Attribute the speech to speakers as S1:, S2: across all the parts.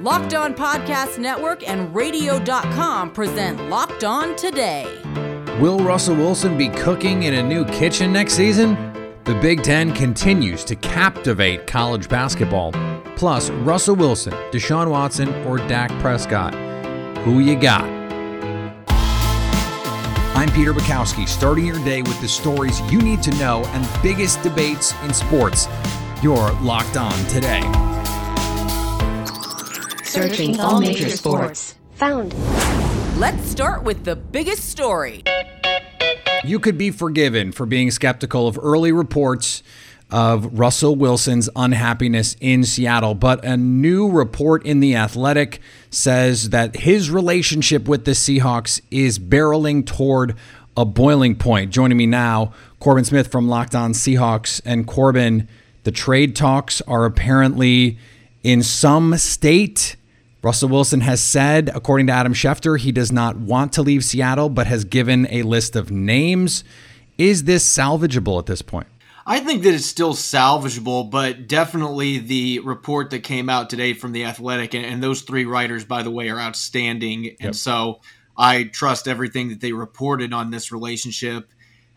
S1: Locked On Podcast Network and Radio.com present Locked On Today.
S2: Will Russell Wilson be cooking in a new kitchen next season? The Big Ten continues to captivate college basketball. Plus, Russell Wilson, Deshaun Watson, or Dak Prescott. Who you got? I'm Peter Bukowski, starting your day with the stories you need to know and biggest debates in sports. You're locked on today.
S3: Searching all major sports. Found.
S1: Let's start with the biggest story.
S2: You could be forgiven for being skeptical of early reports of Russell Wilson's unhappiness in Seattle, but a new report in The Athletic says that his relationship with the Seahawks is barreling toward a boiling point. Joining me now, Corbin Smith from Locked On Seahawks. And Corbin, the trade talks are apparently in some state. Russell Wilson has said, according to Adam Schefter, he does not want to leave Seattle, but has given a list of names. Is this salvageable at this point?
S4: I think that it's still salvageable, but definitely the report that came out today from the Athletic, and, and those three writers, by the way, are outstanding. Yep. And so I trust everything that they reported on this relationship.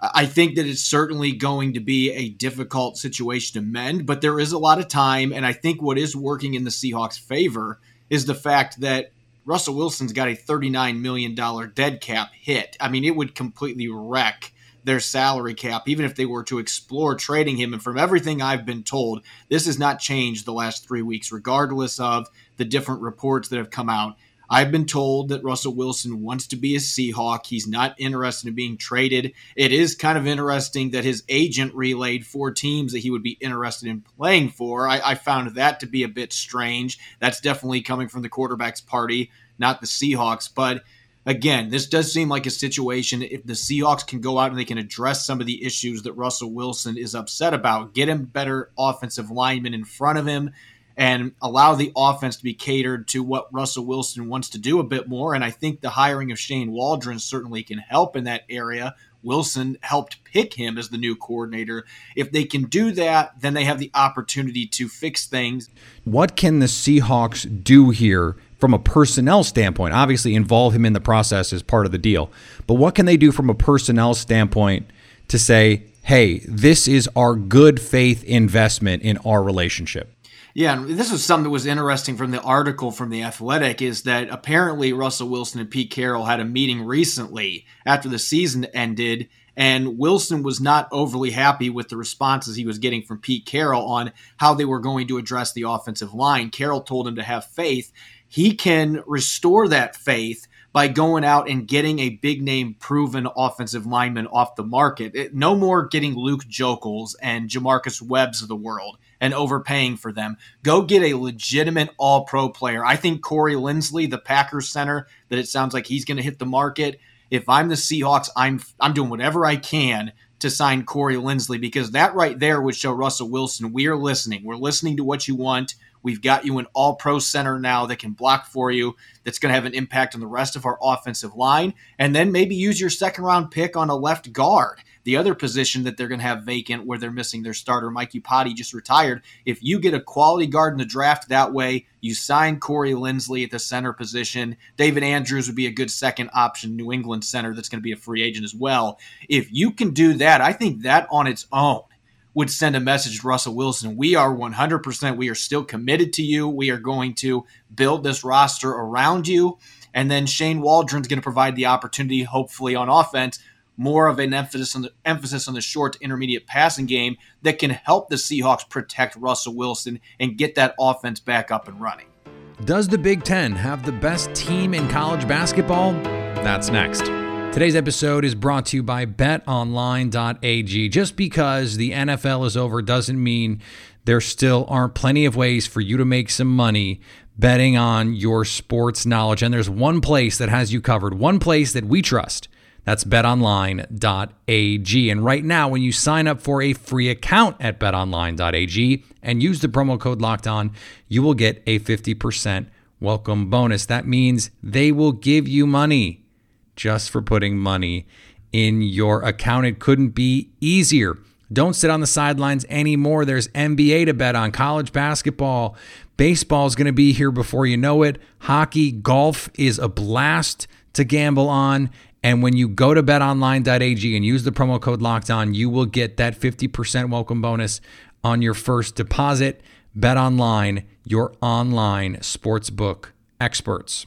S4: I think that it's certainly going to be a difficult situation to mend, but there is a lot of time. And I think what is working in the Seahawks' favor is the fact that Russell Wilson's got a $39 million dead cap hit. I mean, it would completely wreck their salary cap, even if they were to explore trading him. And from everything I've been told, this has not changed the last three weeks, regardless of the different reports that have come out. I've been told that Russell Wilson wants to be a Seahawk. He's not interested in being traded. It is kind of interesting that his agent relayed four teams that he would be interested in playing for. I, I found that to be a bit strange. That's definitely coming from the quarterback's party, not the Seahawks. But again, this does seem like a situation. If the Seahawks can go out and they can address some of the issues that Russell Wilson is upset about, get him better offensive linemen in front of him and allow the offense to be catered to what Russell Wilson wants to do a bit more. And I think the hiring of Shane Waldron certainly can help in that area. Wilson helped pick him as the new coordinator. If they can do that, then they have the opportunity to fix things.
S2: What can the Seahawks do here from a personnel standpoint? Obviously, involve him in the process as part of the deal. But what can they do from a personnel standpoint to say, hey, this is our good faith investment in our relationship?
S4: Yeah, and this was something that was interesting from the article from the Athletic is that apparently Russell Wilson and Pete Carroll had a meeting recently after the season ended, and Wilson was not overly happy with the responses he was getting from Pete Carroll on how they were going to address the offensive line. Carroll told him to have faith. He can restore that faith by going out and getting a big name proven offensive lineman off the market. It, no more getting Luke Joeckel and Jamarcus Webbs of the world and overpaying for them. Go get a legitimate all pro player. I think Corey Linsley, the Packers center, that it sounds like he's going to hit the market. If I'm the Seahawks, I'm I'm doing whatever I can to sign Corey Linsley because that right there would show Russell Wilson we are listening. We're listening to what you want. We've got you an all pro center now that can block for you, that's going to have an impact on the rest of our offensive line. And then maybe use your second round pick on a left guard the other position that they're going to have vacant where they're missing their starter, Mike Iupati, just retired. If you get a quality guard in the draft that way, you sign Corey Linsley at the center position. David Andrews would be a good second option, New England center that's going to be a free agent as well. If you can do that, I think that on its own would send a message to Russell Wilson. We are 100%, we are still committed to you. We are going to build this roster around you. And then Shane Waldron's going to provide the opportunity, hopefully on offense, more of an emphasis on the emphasis on the short to intermediate passing game that can help the Seahawks protect Russell Wilson and get that offense back up and running.
S2: Does the Big Ten have the best team in college basketball? That's next. Today's episode is brought to you by betonline.ag. Just because the NFL is over doesn't mean there still aren't plenty of ways for you to make some money betting on your sports knowledge. And there's one place that has you covered, one place that we trust. That's betonline.ag. And right now, when you sign up for a free account at betonline.ag and use the promo code locked on, you will get a 50% welcome bonus. That means they will give you money just for putting money in your account. It couldn't be easier. Don't sit on the sidelines anymore. There's NBA to bet on, college basketball. Baseball is going to be here before you know it. Hockey, golf is a blast to gamble on. And when you go to betonline.ag and use the promo code locked on, you will get that 50% welcome bonus on your first deposit. Bet online, your online sportsbook experts.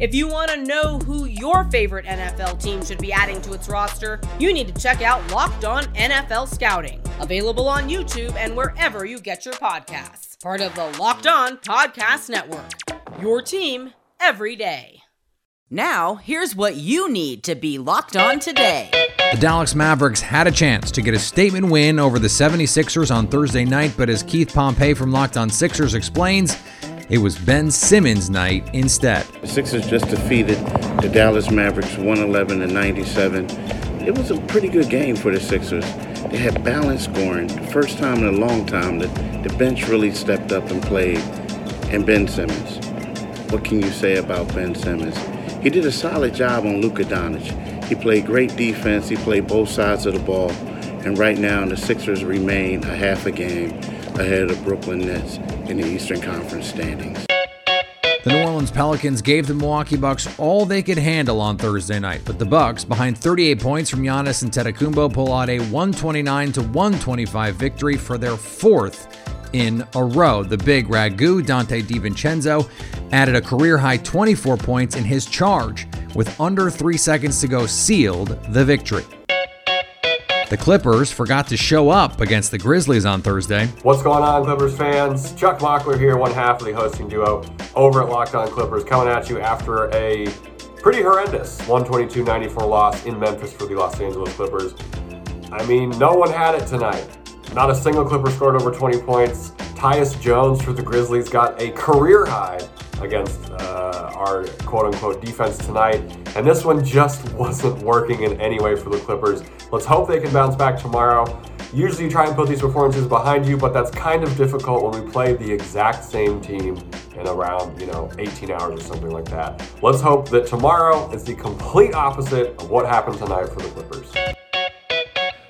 S1: If you want to know who your favorite NFL team should be adding to its roster, you need to check out Locked On NFL Scouting, available on YouTube and wherever you get your podcasts. Part of the Locked On Podcast Network. Your team every day. Now, here's what you need to be locked on today.
S2: The Dallas Mavericks had a chance to get a statement win over the 76ers on Thursday night, but as Keith Pompey from Locked On Sixers explains, it was Ben Simmons' night instead.
S5: The Sixers just defeated the Dallas Mavericks 111 to 97. It was a pretty good game for the Sixers. They had balanced scoring. The first time in a long time that the bench really stepped up and played. And Ben Simmons. What can you say about Ben Simmons? He did a solid job on Luka Doncic. He played great defense. He played both sides of the ball. And right now, the Sixers remain a half a game ahead of Brooklyn Nets in the Eastern Conference standings.
S2: The New Orleans Pelicans gave the Milwaukee Bucks all they could handle on Thursday night, but the Bucks, behind 38 points from Giannis and Antetokounmpo, pull out a 129 to 125 victory for their fourth in a row. The big ragu Donte DiVincenzo added a career high 24 points in his charge with under 3 seconds to go sealed the victory. The Clippers forgot to show up against the Grizzlies on Thursday.
S6: What's going on, Clippers fans? Chuck Mockler here, one half of the hosting duo over at Locked On Clippers, coming at you after a pretty horrendous 122 94 loss in Memphis for the Los Angeles Clippers. I mean, no one had it tonight. Not a single Clipper scored over 20 points. Tyus Jones for the Grizzlies got a career high against uh, our quote unquote defense tonight. And this one just wasn't working in any way for the Clippers. Let's hope they can bounce back tomorrow. Usually you try and put these performances behind you, but that's kind of difficult when we play the exact same team in around, you know, 18 hours or something like that. Let's hope that tomorrow is the complete opposite of what happened tonight for the Clippers.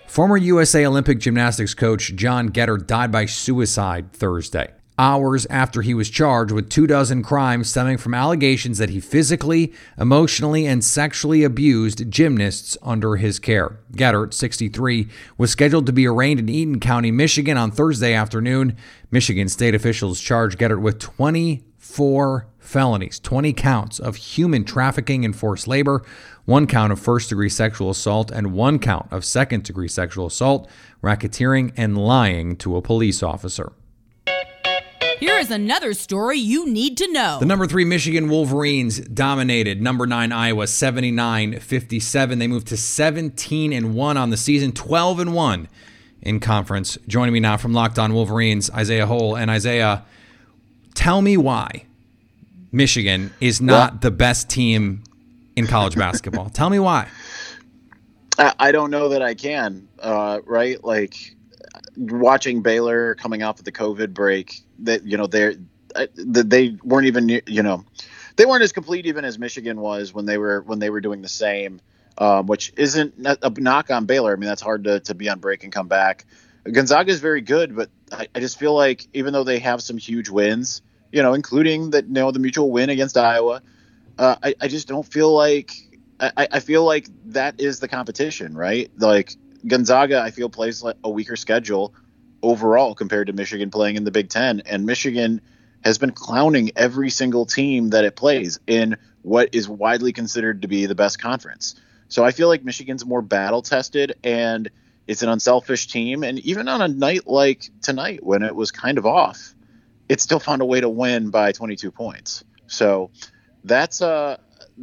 S2: Former USA Olympic gymnastics coach John Geddert died by suicide Thursday hours after he was charged with two dozen crimes stemming from allegations that he physically, emotionally, and sexually abused gymnasts under his care. Geddert, 63, was scheduled to be arraigned in Eaton County, Michigan on Thursday afternoon. Michigan state officials charged Geddert with 24 felonies, 20 counts of human trafficking and forced labor, one count of first degree sexual assault, and one count of second degree sexual assault, racketeering, and lying to a police officer.
S1: Here is another story you need to know.
S2: The number three Michigan Wolverines dominated number nine Iowa 79 57. They moved to 17 and 1 on the season, 12 and 1 in conference. Joining me now from Locked On Wolverines, Isaiah Hole. And Isaiah, tell me why Michigan is not well, the best team in college basketball. tell me why.
S7: I don't know that I can, uh, right? Like, watching Baylor coming off of the COVID break, that you know they're uh, they weren't even you know they weren't as complete even as Michigan was when they were when they were doing the same, um, which isn't a knock on Baylor. I mean that's hard to, to be on break and come back. Gonzaga is very good, but I, I just feel like even though they have some huge wins, you know, including that you know the mutual win against Iowa, uh, I, I just don't feel like I, I feel like that is the competition, right? Like Gonzaga, I feel plays like a weaker schedule overall compared to Michigan playing in the Big Ten, and Michigan has been clowning every single team that it plays in what is widely considered to be the best conference. So I feel like Michigan's more battle tested and it's an unselfish team. And even on a night like tonight, when it was kind of off, it still found a way to win by 22 points. So that's uh,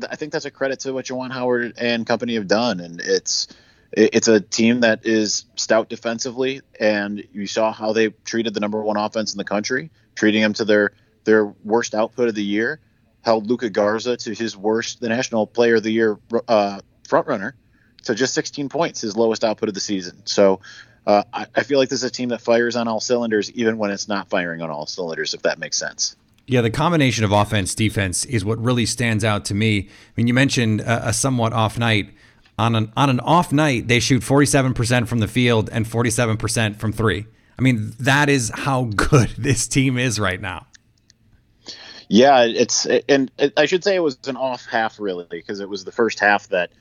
S7: I think that's a credit to what Juwan Howard and company have done, and it's it's a team that is stout defensively, and you saw how they treated the number one offense in the country, treating them to their their worst output of the year, held Luka Garza to his worst, the National Player of the Year uh, front runner, to just 16 points, his lowest output of the season. So. Uh, I, I feel like this is a team that fires on all cylinders, even when it's not firing on all cylinders, if that makes sense.
S2: Yeah, the combination of offense defense is what really stands out to me. I mean, you mentioned a, a somewhat off night. On an on an off night, they shoot 47% from the field and 47% from 3. I mean, that is how good this team is right now.
S7: Yeah, it's and I should say it was an off half really because it was the first half that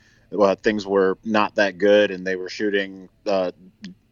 S7: things were not that good and they were shooting uh,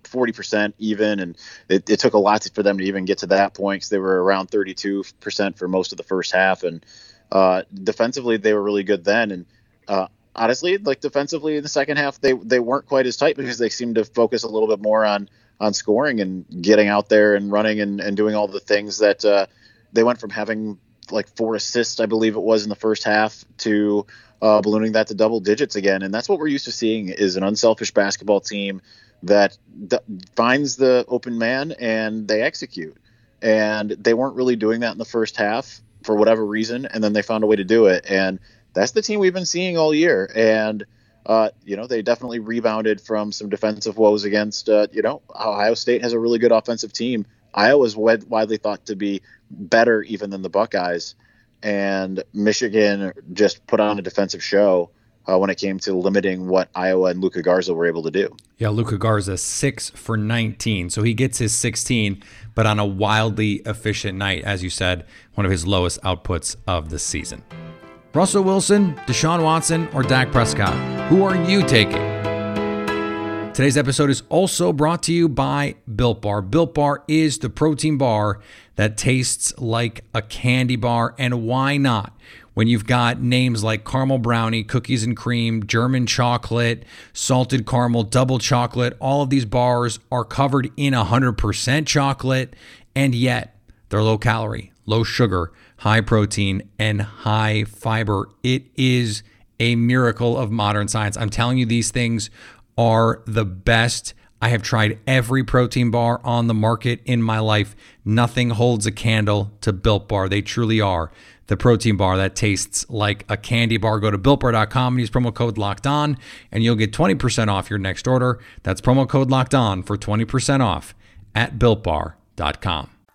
S7: 40% even. And it, it, took a lot for them to even get to that point because they were around 32% for most of the first half. And uh, defensively, they were really good then. And uh, honestly, like defensively in the second half, they, they weren't quite as tight because they seemed to focus a little bit more on, on scoring and getting out there and running and, and doing all the things that uh, they went from having like four assists, I believe it was in the first half, to uh, ballooning that to double digits again. And that's what we're used to seeing is an unselfish basketball team that d- finds the open man and they execute. And they weren't really doing that in the first half for whatever reason, and then they found a way to do it. And that's the team we've been seeing all year. And uh, you know, they definitely rebounded from some defensive woes against, uh, you know, Ohio State has a really good offensive team. Iowa's wid- widely thought to be better even than the Buckeyes. And Michigan just put on a defensive show uh, when it came to limiting what Iowa and Luka Garza were able to do.
S2: Yeah, Luka Garza six for 19, so he gets his 16, but on a wildly efficient night, as you said, one of his lowest outputs of the season. Russell Wilson, Deshaun Watson, or Dak Prescott? Who are you taking? Today's episode is also brought to you by Built Bar. Built Bar is the protein bar that tastes like a candy bar, and why not? when you've got names like caramel brownie, cookies and cream, German chocolate, salted caramel, double chocolate, all of these bars are covered in 100% chocolate, and yet they're low calorie, low sugar, high protein, and high fiber. It is a miracle of modern science. I'm telling you, these things are the best. I have tried every protein bar on the market in my life. Nothing holds a candle to Built Bar. They truly are the protein bar that tastes like a candy bar. Go to builtbar.com and use promo code locked on, and you'll get 20% off your next order. That's promo code locked on for 20% off at builtbar.com.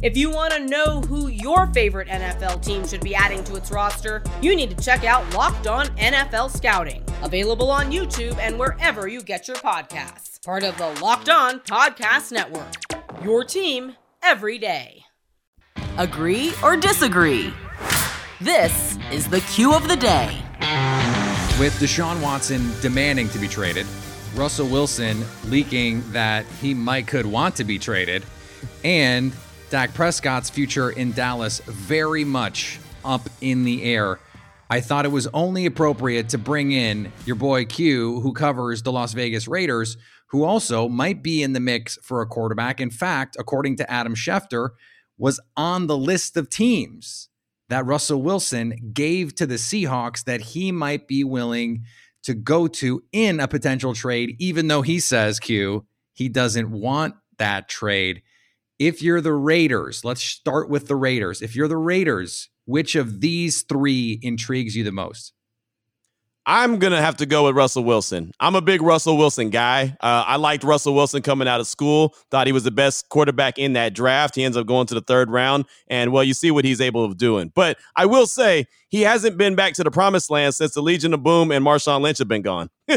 S1: If you want to know who your favorite NFL team should be adding to its roster, you need to check out Locked On NFL Scouting, available on YouTube and wherever you get your podcasts. Part of the Locked On Podcast Network. Your team every day. Agree or disagree? This is the cue of the day.
S2: With Deshaun Watson demanding to be traded, Russell Wilson leaking that he might could want to be traded, and Dak Prescott's future in Dallas very much up in the air. I thought it was only appropriate to bring in your boy Q, who covers the Las Vegas Raiders, who also might be in the mix for a quarterback. In fact, according to Adam Schefter, was on the list of teams that Russell Wilson gave to the Seahawks that he might be willing to go to in a potential trade, even though he says, Q, he doesn't want that trade. If you're the Raiders, let's start with the Raiders. If you're the Raiders, which of these three intrigues you the most?
S8: I'm going to have to go with Russell Wilson. I'm a big Russell Wilson guy. Uh, I liked Russell Wilson coming out of school, thought he was the best quarterback in that draft. He ends up going to the third round. And, well, you see what he's able of doing. But I will say, he hasn't been back to the promised land since the Legion of Boom and Marshawn Lynch have been gone.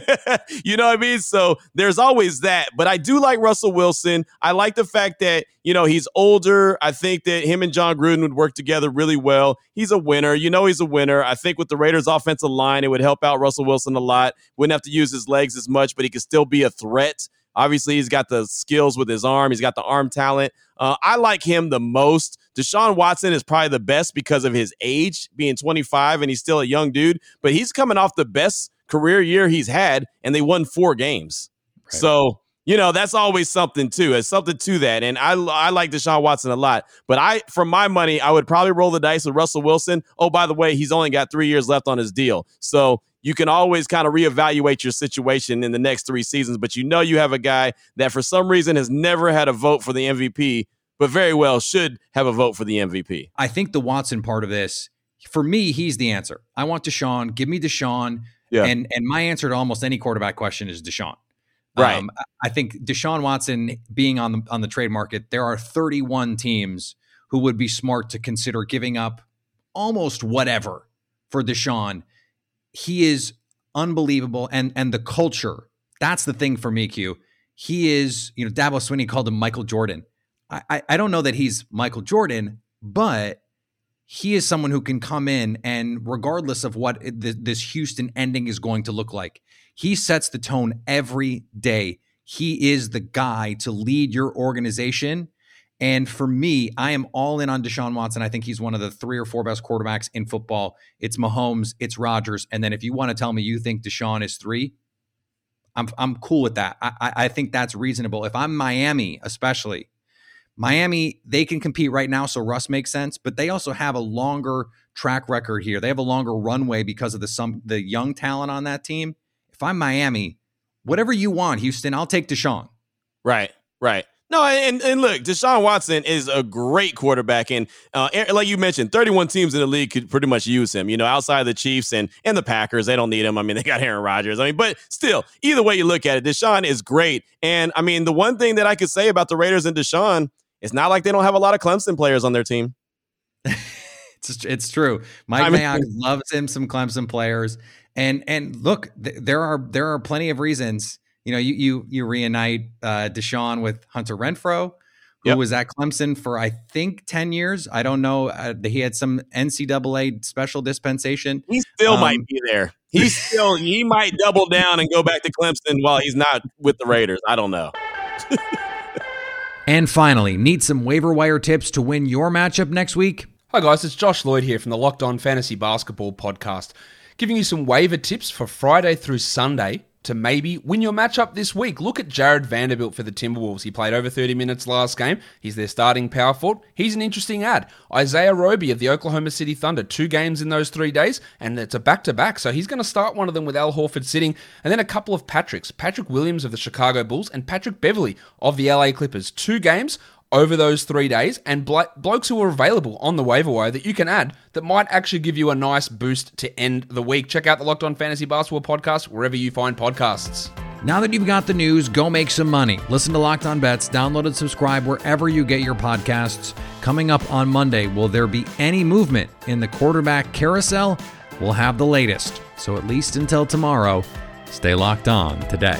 S8: you know what I mean? So there's always that. But I do like Russell Wilson. I like the fact that, you know, he's older. I think that him and Jon Gruden would work together really well. He's a winner. You know, he's a winner. I think with the Raiders' offensive line, it would help out Russell Wilson a lot. Wouldn't have to use his legs as much, but he could still be a threat. Obviously, he's got the skills with his arm. He's got the arm talent. Uh, I like him the most. Deshaun Watson is probably the best because of his age, being 25, and he's still a young dude. But he's coming off the best career year he's had, and they won four games. Right. So you know that's always something too. It's something to that, and I I like Deshaun Watson a lot. But I, for my money, I would probably roll the dice with Russell Wilson. Oh, by the way, he's only got three years left on his deal, so you can always kind of reevaluate your situation in the next three seasons. But you know you have a guy that for some reason has never had a vote for the MVP, but very well should have a vote for the MVP.
S2: I think the Watson part of this, for me, he's the answer. I want Deshaun. Give me Deshaun. Yeah. And and my answer to almost any quarterback question is Deshaun.
S8: Right. Um,
S2: I think Deshaun Watson being on the on the trade market, there are 31 teams who would be smart to consider giving up almost whatever for Deshaun he is unbelievable, and and the culture. That's the thing for me, Q. He is, you know, Dabo Swinney called him Michael Jordan. I, I, don't know that he's Michael Jordan, but he is someone who can come in and regardless of what this Houston ending is going to look like, he sets the tone every day. He is the guy to lead your organization and for me, I am all in on Deshaun Watson. I think he's one of the three or four best quarterbacks in football. It's Mahomes, it's Rodgers, and then if you want to tell me you think Deshaun is three, I'm I'm cool with that. I, I think that's reasonable. If I'm Miami, especially Miami, they can compete right now, so Russ makes sense. But they also have a longer track record here. They have a longer runway because of the some the young talent on that team. If I'm Miami, whatever you want, Houston, I'll take Deshaun.
S8: Right, right. No, and, and look, Deshaun Watson is a great quarterback, and uh, like you mentioned, 31 teams in the league could pretty much use him. You know, outside the Chiefs and and the Packers, they don't need him. I mean, they got Aaron Rodgers. I mean, but still, either way you look at it, Deshaun is great. And I mean, the one thing that I could say about the Raiders and Deshaun, it's not like they don't have a lot of Clemson players on their team.
S2: it's it's true. Mike I mean, Mayock loves him some Clemson players, and and look, th- there are there are plenty of reasons you know, you you you reunite uh, Deshaun with Hunter Renfrow, who yep. was at Clemson for I think ten years. I don't know. Uh, he had some NCAA special dispensation.
S8: He still um, might be there. He still he might double down and go back to Clemson while he's not with the Raiders. I don't know.
S2: and finally, need some waiver wire tips to win your matchup next week?
S9: Hi guys, it's Josh Lloyd here from the Locked On Fantasy Basketball podcast, giving you some waiver tips for Friday through Sunday to maybe win your matchup this week. Look at Jarred Vanderbilt for the Timberwolves. He played over 30 minutes last game. He's their starting power forward. He's an interesting add. Isaiah Roby of the Oklahoma City Thunder, two games in those three days, and it's a back to back. So he's going to start one of them with Al Horford sitting, and then a couple of Patricks Patrick Williams of the Chicago Bulls and Patrick Beverley of the LA Clippers. Two games over those three days and blo- blokes who are available on the waiver wire that you can add that might actually give you a nice boost to end the week. Check out the Locked On Fantasy Basketball podcast wherever you find podcasts.
S2: Now that you've got the news, go make some money. Listen to Locked On Bets, download and subscribe wherever you get your podcasts. Coming up on Monday, will there be any movement in the quarterback carousel? We'll have the latest. So at least until tomorrow, stay locked on today.